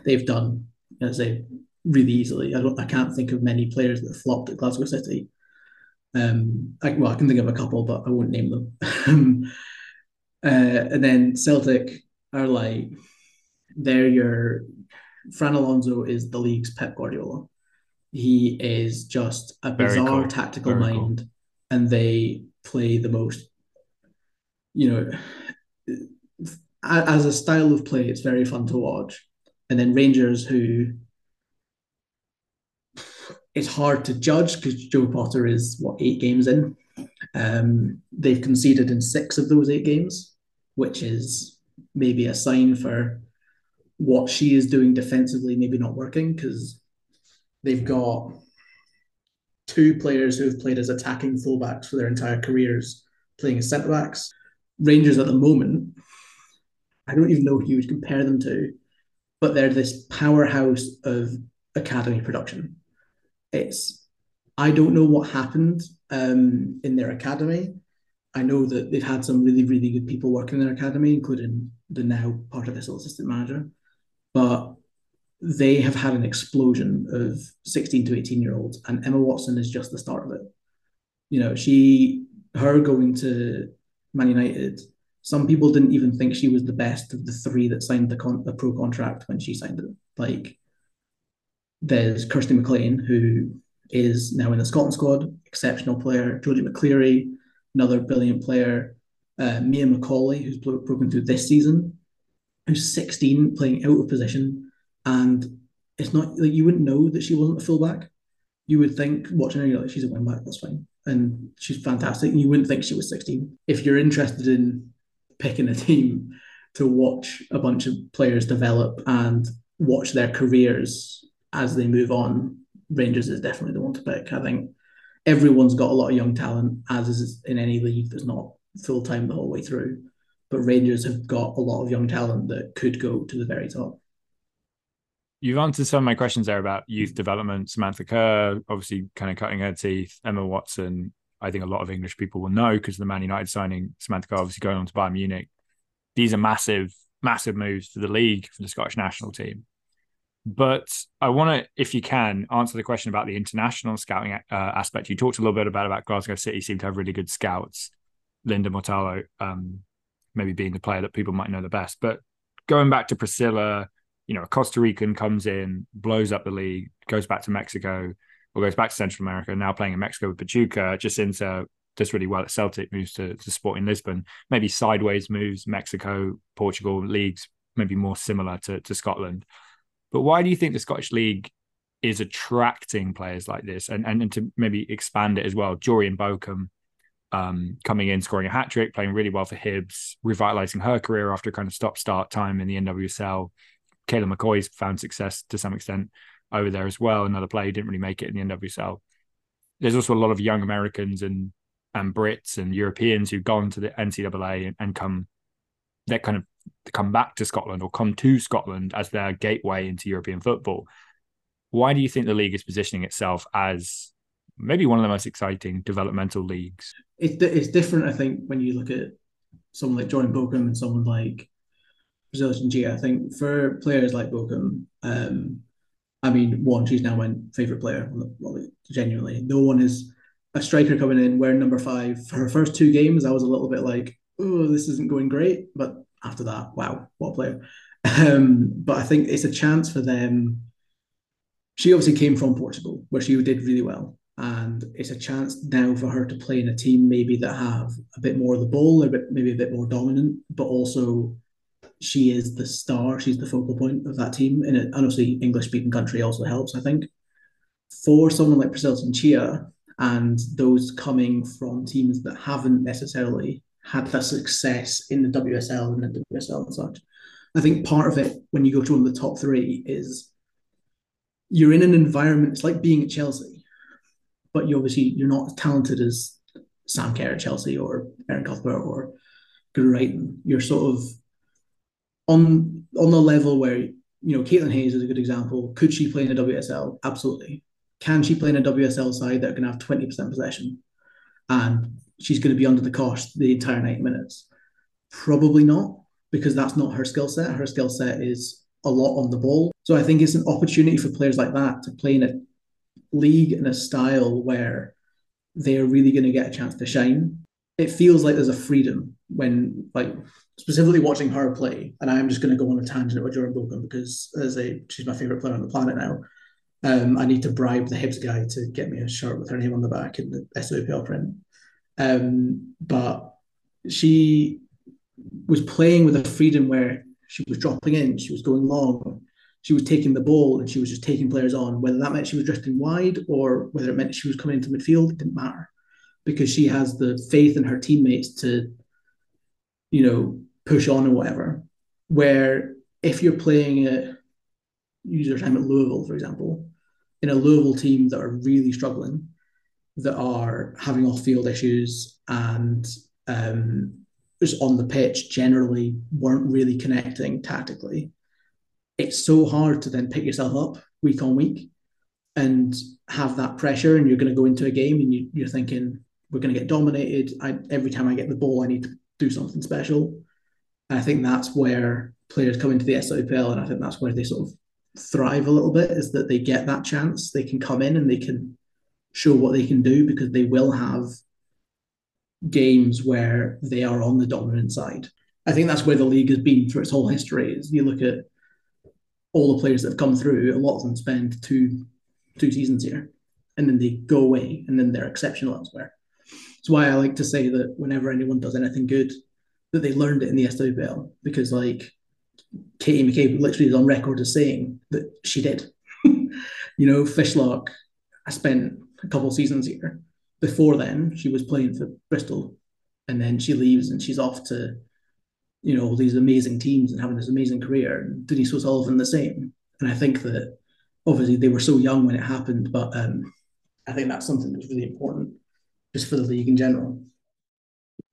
they've done, as they really easily. I don't, I can't think of many players that flopped at Glasgow City um, I, well, I can think of a couple, but I won't name them. uh, and then Celtic are like, they're your Fran Alonso is the league's Pep Guardiola. He is just a Very bizarre cool. tactical Very mind, cool. and they play the most. You know, as a style of play, it's very fun to watch. And then Rangers, who it's hard to judge because Jo Potter is what eight games in. Um, they've conceded in six of those eight games, which is maybe a sign for what she is doing defensively, maybe not working because they've got two players who have played as attacking fullbacks for their entire careers, playing as centre backs. Rangers at the moment, I don't even know who you would compare them to, but they're this powerhouse of academy production. It's I don't know what happened um, in their academy. I know that they've had some really, really good people working in their academy, including the now Partick Thistle assistant manager. But they have had an explosion of 16 to 18 year olds, and Emma Watson is just the start of it. You know, she, her going to Man United, some people didn't even think she was the best of the three that signed the, con- the pro contract when she signed it. Like, there's Kirsty McLean, who is now in the Scotland squad, exceptional player. Jodie McCleary, another brilliant player. Uh, Mia McCauley, who's broken through this season, who's 16, playing out of position. And it's not like you wouldn't know that she wasn't a fullback. You would think, watching her, you're like, she's a wing back, that's fine. And she's fantastic. And you wouldn't think she was 16. If you're interested in picking a team to watch a bunch of players develop and watch their careers as they move on, Rangers is definitely the one to pick. I think everyone's got a lot of young talent, as is in any league that's not full time the whole way through. But Rangers have got a lot of young talent that could go to the very top. You've answered some of my questions there about youth development. Samantha Kerr, obviously, kind of cutting her teeth. Emma Watson, I think a lot of English people will know because the Man United signing. Samantha Kerr, obviously, going on to Bayern Munich. These are massive, massive moves for the league, for the Scottish national team. But I want to, if you can, answer the question about the international scouting uh, aspect. You talked a little bit about about Glasgow City seem to have really good scouts. Linda Motlhalo, um, maybe being the player that people might know the best. But going back to Priscila, you know, a Costa Rican comes in, blows up the league, goes back to Mexico, or goes back to Central America, now playing in Mexico with Pachuca. Jacynta does really well at Celtic, moves to, to Sporting Lisbon, maybe sideways moves, Mexico, Portugal leagues, maybe more similar to, to Scotland. But why do you think the Scottish League is attracting players like this? And, and, and to maybe expand it as well, Jorian Baucom um, coming in, scoring a hat trick, playing really well for Hibs, revitalizing her career after a kind of stop start time in the NWSL. Kayla McCoy's found success to some extent over there as well. Another player who didn't really make it in the NWSL. There's also a lot of young Americans and and Brits and Europeans who've gone to the NCAA and, and come that kind of come back to Scotland or come to Scotland as their gateway into European football. Why do you think the league is positioning itself as maybe one of the most exciting developmental leagues? It's, it's different, I think, when you look at someone like Jorian Baucom and someone like Brazilian G. I think for players like Baucom, um, I mean, one, she's now my favourite player, well, genuinely. No one is a striker coming in wearing number five. For her first two games, I was a little bit like, oh, this isn't going great. But after that, wow, what a player. Um, but I think it's a chance for them. She obviously came from Portugal, where she did really well. And it's a chance now for her to play in a team maybe that have a bit more of the ball, a bit maybe a bit more dominant, but also she is the star. She's the focal point of that team. And it, honestly, English speaking country also helps, I think. For someone like Priscila Chinchilla and those coming from teams that haven't necessarily had that success in the WSL and the WSL and such. I think part of it when you go to one of the top three is you're in an environment. It's like being at Chelsea, but you obviously you're not as talented as Sam Kerr at Chelsea or Erin Cuthbert or Guro You're sort of on on the level where you know Caitlin Hayes is a good example. Could she play in a WSL? Absolutely. Can she play in a WSL side that can have twenty percent possession and she's going to be under the cost the entire 90 minutes? Probably not, because that's not her skill set. Her skill set is a lot on the ball. So I think it's an opportunity for players like that to play in a league in a style where they're really going to get a chance to shine. It feels like there's a freedom when, like, specifically watching her play. And I'm just going to go on a tangent with Jorian Baucom because, as a she's my favorite player on the planet now. Um, I need to bribe the Hibs guy to get me a shirt with her name on the back in the SWPL print. Um, but she was playing with a freedom where she was dropping in, she was going long, she was taking the ball, and she was just taking players on. Whether that meant she was drifting wide or whether it meant she was coming into midfield, it didn't matter because she has the faith in her teammates to, you know, push on or whatever. Where if you're playing a user time at Louisville, for example, in a Louisville team that are really struggling, that are having off field issues and um, just on the pitch generally weren't really connecting tactically. It's so hard to then pick yourself up week on week and have that pressure. And you're going to go into a game and you, you're thinking, we're going to get dominated. I, every time I get the ball, I need to do something special. And I think that's where players come into the SWPL, and I think that's where they sort of thrive a little bit is that they get that chance. They can come in and they can show what they can do because they will have games where they are on the dominant side. I think that's where the league has been through its whole history. Is you look at all the players that have come through, a lot of them spend two two seasons here, and then they go away, and then they're exceptional elsewhere. That's why I like to say that whenever anyone does anything good, that they learned it in the SWPL because like Katie McCabe literally is on record as saying that she did. you know, Fishlock, I spent a couple seasons here. Before then, she was playing for Bristol, and then she leaves and she's off to, you know, these amazing teams and having this amazing career. Denise O'Sullivan the same. And I think that obviously they were so young when it happened, but um, I think that's something that's really important just for the league in general.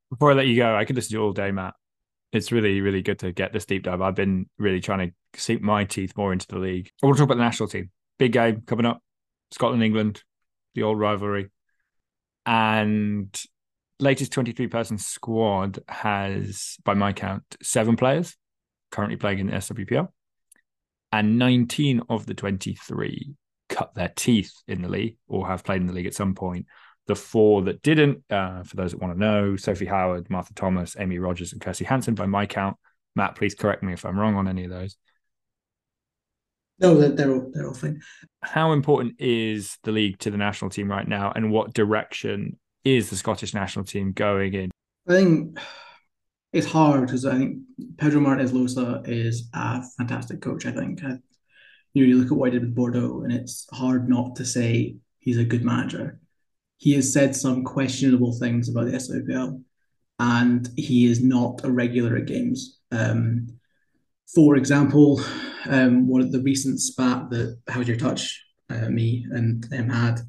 Before I let you go, I could listen to you all day, Matt. It's really, really good to get this deep dive. I've been really trying to sink my teeth more into the league. I want to talk about the national team. Big game coming up. Scotland, England, the old rivalry. And latest 23 person squad has, by my count, seven players currently playing in the SWPL. And 19 of the 23 cut their teeth in the league or have played in the league at some point. The four that didn't, uh, for those that want to know, Sophie Howard, Martha Thomas, Amy Rogers, and Kirsty Hanson, by my count. Matt, please correct me if I'm wrong on any of those. No, they're all, they're all fine. How important is the league to the national team right now, and what direction is the Scottish national team going in? I think it's hard because I think Pedro Martinez Losa is a fantastic coach. I think I, you know you look at what he did with Bordeaux, and it's hard not to say he's a good manager he has said some questionable things about the SWPL, and he is not a regular at games. Um, for example, um, one of the recent spat that How's Your Touch, uh, me and him had,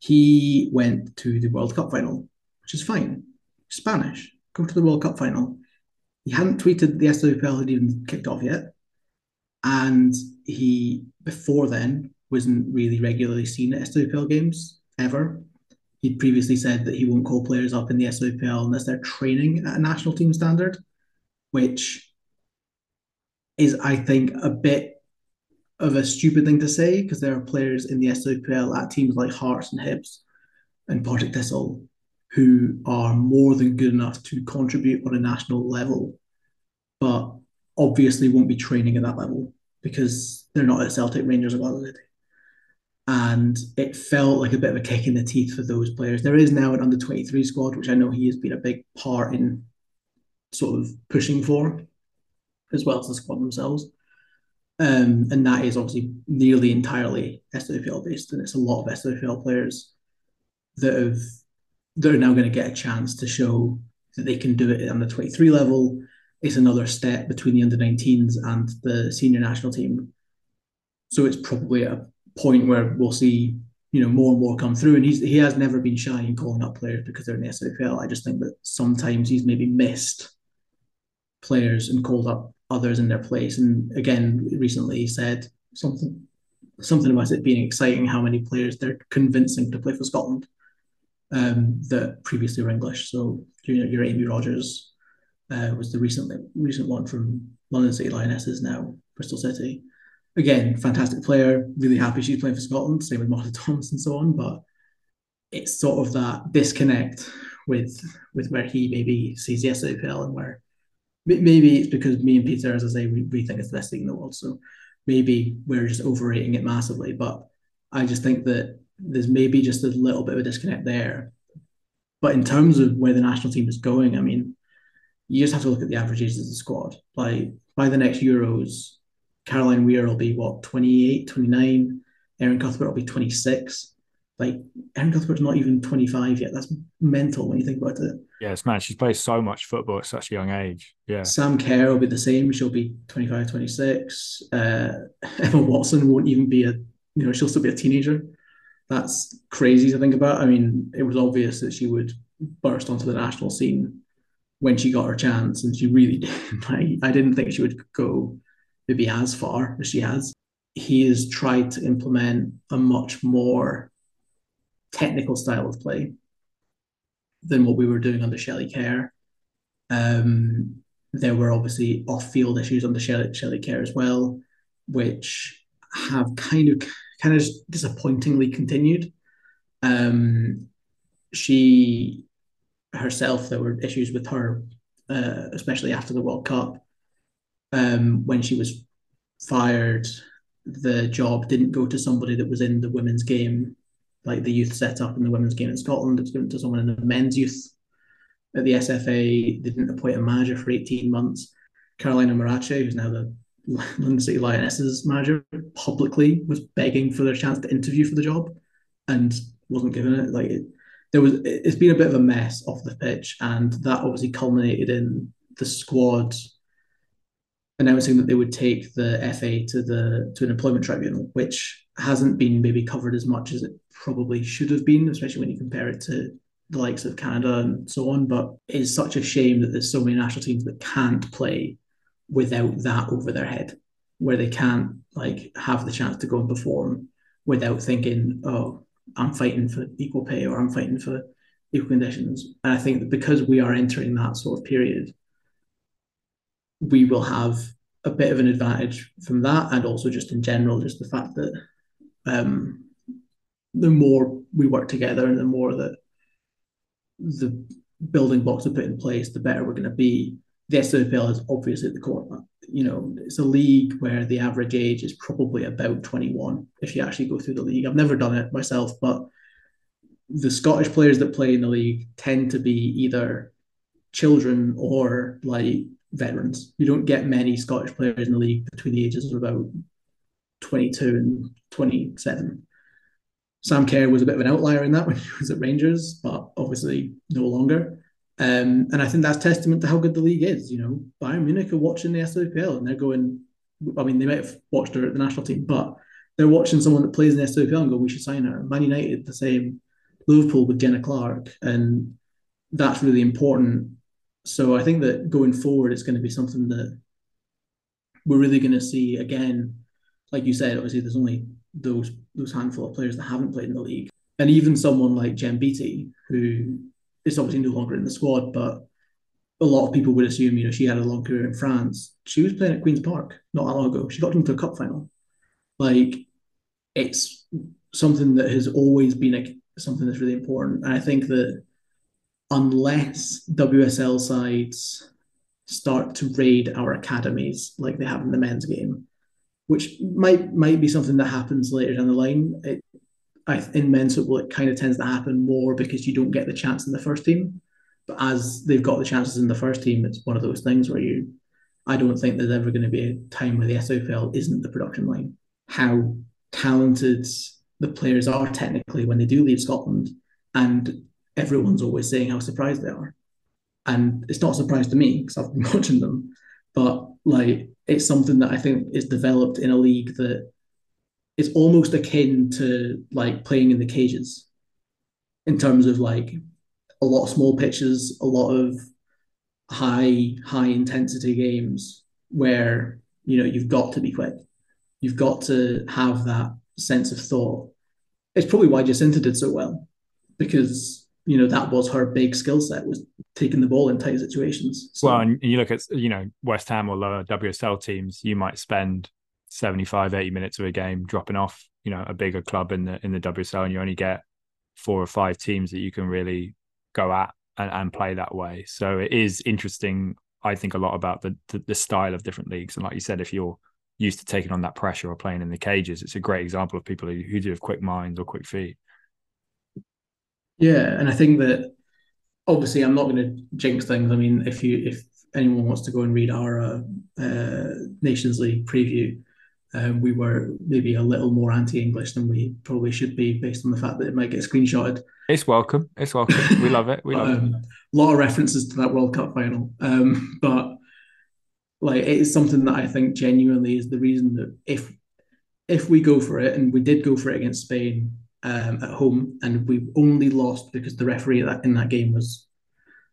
he went to the World Cup final, which is fine. Spanish, go to the World Cup final. He hadn't tweeted the SWPL had even kicked off yet. And he, before then, wasn't really regularly seen at SWPL games ever. He'd previously said that he won't call players up in the SWPL unless they're training at a national team standard, which is, I think, a bit of a stupid thing to say because there are players in the SWPL at teams like Hearts and Hibs and Partick Thistle who are more than good enough to contribute on a national level, but obviously won't be training at that level because they're not at Celtic Rangers or Glasgow City and it felt like a bit of a kick in the teeth for those players. There is now an under 23 squad, which I know he has been a big part in sort of pushing for, as well as the squad themselves. Um, and that is obviously nearly entirely SWPL based, and it's a lot of SWPL players that have that are now going to get a chance to show that they can do it at the 23 level. It's another step between the under 19s and the senior national team. So it's probably a point where we'll see you know more and more come through. And he's he has never been shy in calling up players because they're in the SFL. I just think that sometimes he's maybe missed players and called up others in their place. And again, recently said something something about it being exciting how many players they're convincing to play for Scotland um, that previously were English. So you know, your Amy Rogers uh, was the recent recent one from London City Lionesses now Bristol City again, fantastic player. Really happy she's playing for Scotland. Same with Martha Thomas and so on. But it's sort of that disconnect with with where he maybe sees the SWPL and where maybe it's because me and Peter, as I say, we, we think it's the best thing in the world. So maybe we're just overrating it massively. But I just think that there's maybe just a little bit of a disconnect there. But in terms of where the national team is going, I mean, you just have to look at the average ages of the squad. Like by the next Euros, Caroline Weir will be what 28, 29. Erin Cuthbert will be 26. Like Erin Cuthbert's not even 25 yet. That's mental when you think about it. Yes, man. She's played so much football at such a young age. Yeah. Sam Kerr will be the same. She'll be 25, 26. Uh, Emma Watson won't even be a, you know, she'll still be a teenager. that's crazy to think about. I mean, it was obvious that she would burst onto the national scene when she got her chance, and she really did. I, I didn't think she would go maybe as far as she has. He has tried to implement a much more technical style of play than what we were doing under Shelley Kerr. Um, there were obviously off-field issues under Shelley, Shelley Kerr as well, which have kind of kind of disappointingly continued. Um, she herself, there were issues with her, uh, especially after the World Cup, um, when she was fired. The job didn't go to somebody that was in the women's game, like the youth setup in the women's game in Scotland. It's given to someone in the men's youth at the SFA. They didn't appoint a manager for 18 months. Carolina Morace, who's now the London City Lionesses manager, publicly was begging for their chance to interview for the job and wasn't given it. Like it, there was, it's been a bit of a mess off the pitch, and that obviously culminated in the squad announcing that they would take the FA to the to an employment tribunal, which hasn't been maybe covered as much as it probably should have been, especially when you compare it to the likes of Canada and so on. But it's such a shame that there's so many national teams that can't play without that over their head, where they can't like have the chance to go and perform without thinking, oh, I'm fighting for equal pay or I'm fighting for equal conditions. And I think that because we are entering that sort of period, we will have a bit of an advantage from that, and also just in general, just the fact that um, the more we work together and the more that the building blocks are put in place, the better we're going to be. The SWPL is obviously at the core. You know, it's a league where the average age is probably about 21 if you actually go through the league. I've never done it myself, but the Scottish players that play in the league tend to be either children or like veterans. You don't get many Scottish players in the league between the ages of about 22 and 27. Sam Kerr was a bit of an outlier in that when he was at Rangers, but obviously no longer. Um, and I think that's testament to how good the league is. You know, Bayern Munich are watching the SWPL and they're going, I mean, they might have watched her at the national team, but they're watching someone that plays in the SWPL and go, we should sign her. Man United, the same. Liverpool with Jenna Clark. And that's really important. So I think that going forward, it's going to be something that we're really going to see again. Like you said, obviously, there's only those those handful of players that haven't played in the league, and even someone like Jen Beattie, who is obviously no longer in the squad, but a lot of people would assume, you know, she had a long career in France. She was playing at Queens Park not that long ago. She got into a cup final. Like, it's something that has always been a, something that's really important. And I think that unless WSL sides start to raid our academies like they have in the men's game, which might might be something that happens later down the line. It, I, in men's football, it kind of tends to happen more because you don't get the chance in the first team. But as they've got the chances in the first team, it's one of those things where you, I don't think there's ever going to be a time where the SWPL isn't the production line. How talented the players are technically when they do leave Scotland, and everyone's always saying how surprised they are. And it's not a surprise to me because I've been watching them, but like it's something that I think is developed in a league that is almost akin to like playing in the cages in terms of like a lot of small pitches, a lot of high high intensity games where you know you've got to be quick, you've got to have that sense of thought. It's probably why Jacynta did so well because you know that was her big skill set was taking the ball in tight situations. So, well, and you look at you know West Ham or lower WSL teams, you might spend 75, 80 minutes of a game dropping off, you know, a bigger club in the in the WSL, and you only get four or five teams that you can really go at and, and play that way. So it is interesting. I think a lot about the, the the style of different leagues, and like you said, if you're used to taking on that pressure or playing in the cages, it's a great example of people who, who do have quick minds or quick feet. Yeah, and I think that obviously I'm not going to jinx things. I mean, if you if anyone wants to go and read our uh, uh, Nations League preview, um, we were maybe a little more anti-English than we probably should be, based on the fact that it might get screenshotted. It's welcome. It's welcome. We love it. We love um, it. A lot of references to that World Cup final, um, but like it is something that I think genuinely is the reason that if if we go for it, and we did go for it against Spain, um, at home, and we only lost because the referee that in that game was.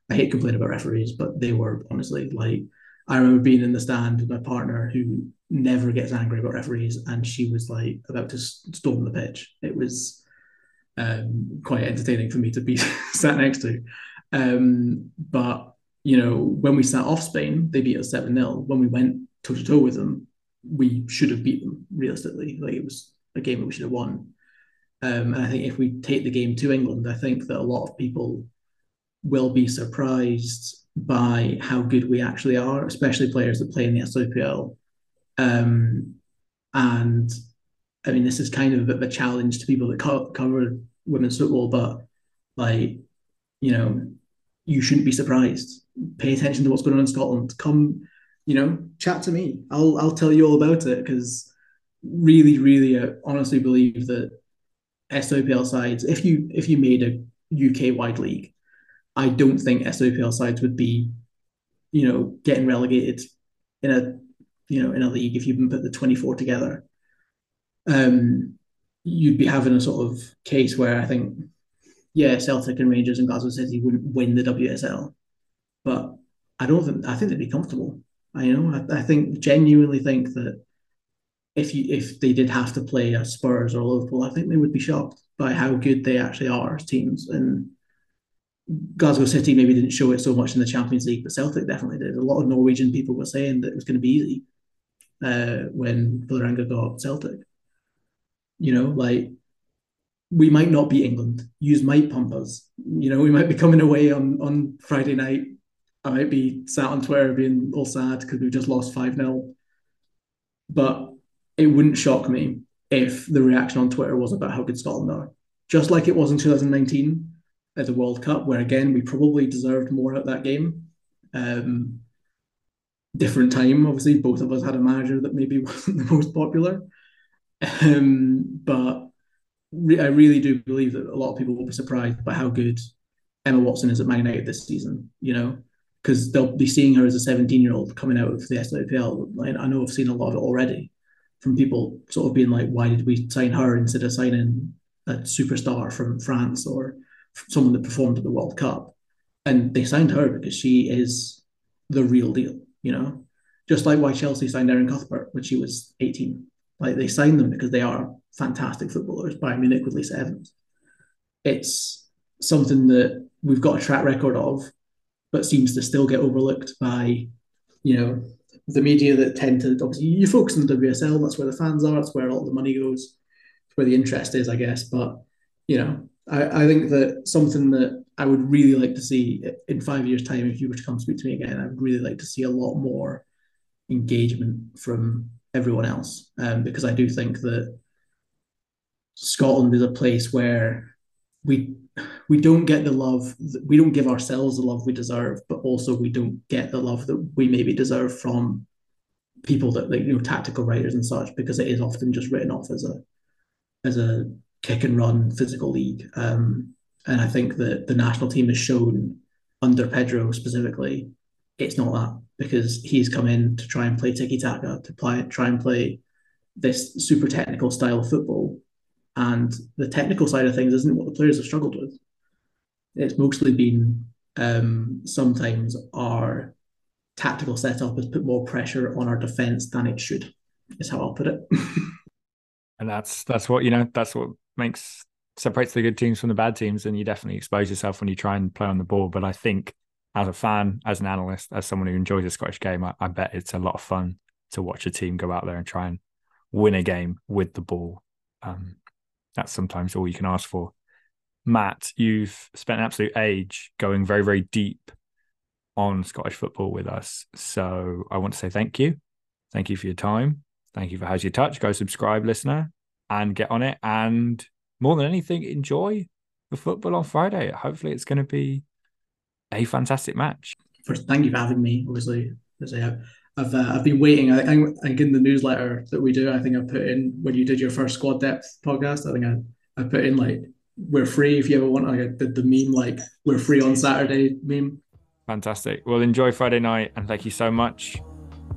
I hate complaining about referees, but they were honestly like I remember being in the stand with my partner who never gets angry about referees, and she was like about to storm the pitch. It was um, quite entertaining for me to be sat next to. Um, but you know, when we sat off Spain, they beat us seven 0 When we went toe to toe with them, we should have beat them realistically. Like it was a game that we should have won. Um, and I think if we take the game to England, I think that a lot of people will be surprised by how good we actually are, especially players that play in the SWPL. Um, and I mean, this is kind of a bit of a challenge to people that co- cover women's football, but like, you know, you shouldn't be surprised. Pay attention to what's going on in Scotland. Come, you know, chat to me. I'll I'll tell you all about it because really, really, I honestly believe that SWPL sides, if you if you made a UK wide league, I don't think SWPL sides would be, you know, getting relegated in a you know in a league if you put the twenty four together. Um, you'd be having a sort of case where I think, yeah, Celtic and Rangers and Glasgow City wouldn't win the WSL, but I don't think I think they'd be comfortable. I you know I, I think genuinely think that if you if they did have to play a Spurs or Liverpool, I think they would be shocked by how good they actually are as teams. And Glasgow City maybe didn't show it so much in the Champions League, but Celtic definitely did. A lot of Norwegian people were saying that it was going to be easy uh, when Vålerenga got Celtic. You know, like we might not be England. Use might pump us. You know, we might be coming away on on Friday night. I might be sat on Twitter being all sad because we've just lost 5 0. But it wouldn't shock me if the reaction on Twitter was about how good Scotland are. Just like it was in 2019 at the World Cup, where again, we probably deserved more at that game. Um, different time, obviously, both of us had a manager that maybe wasn't the most popular. Um, but re- I really do believe that a lot of people will be surprised by how good Emma Watson is at Man United this season, you know, because they'll be seeing her as a 17 year old coming out of the SWPL. I know I've seen a lot of it already from people sort of being like, why did we sign her instead of signing a superstar from France or someone that performed at the World Cup? And they signed her because she is the real deal, you know? Just like why Chelsea signed Erin Cuthbert when she was 18. Like they signed them because they are fantastic footballers, Bayern Munich with Lisa Evans. It's something that we've got a track record of, but seems to still get overlooked by, you know, the media that tend to obviously you focus on the WSL, that's where the fans are, that's where all the money goes, where the interest is, I guess. But you know, I, I think that something that I would really like to see in five years' time, if you were to come speak to me again, I would really like to see a lot more engagement from everyone else, um, because I do think that Scotland is a place where we we don't get the love we don't give ourselves the love we deserve but also we don't get the love that we maybe deserve from people that like you know tactical writers and such because it is often just written off as a as a kick and run physical league. Um, and i think that the national team has shown under pedro specifically it's not that because he's come in to try and play tiki taka to play try and play this super technical style of football and the technical side of things isn't what the players have struggled with. It's mostly been um, sometimes our tactical setup has put more pressure on our defense than it should. Is how I'll put it. and that's that's what you know. That's what makes separates the good teams from the bad teams, and you definitely expose yourself when you try and play on the ball. But I think as a fan, as an analyst, as someone who enjoys a Scottish game, I, I bet it's a lot of fun to watch a team go out there and try and win a game with the ball. Um, that's sometimes all you can ask for. Matt, you've spent an absolute age going very, very deep on Scottish football with us. So I want to say thank you. Thank you for your time. Thank you for How's Your Touch. Go subscribe, listener, and get on it. And more than anything, enjoy the football on Friday. Hopefully, it's going to be a fantastic match. First, thank you for having me. Obviously, as I I've uh, I've been waiting. I, I think in the newsletter that we do, I think I put in when you did your first squad depth podcast. I think I, I put in like we're free if you ever want. Like I did the meme like we're free on Saturday meme. Fantastic. Well, enjoy Friday night and thank you so much.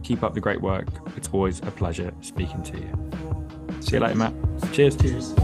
Keep up the great work. It's always a pleasure speaking to you. See you later, Matt. Cheers. Cheers.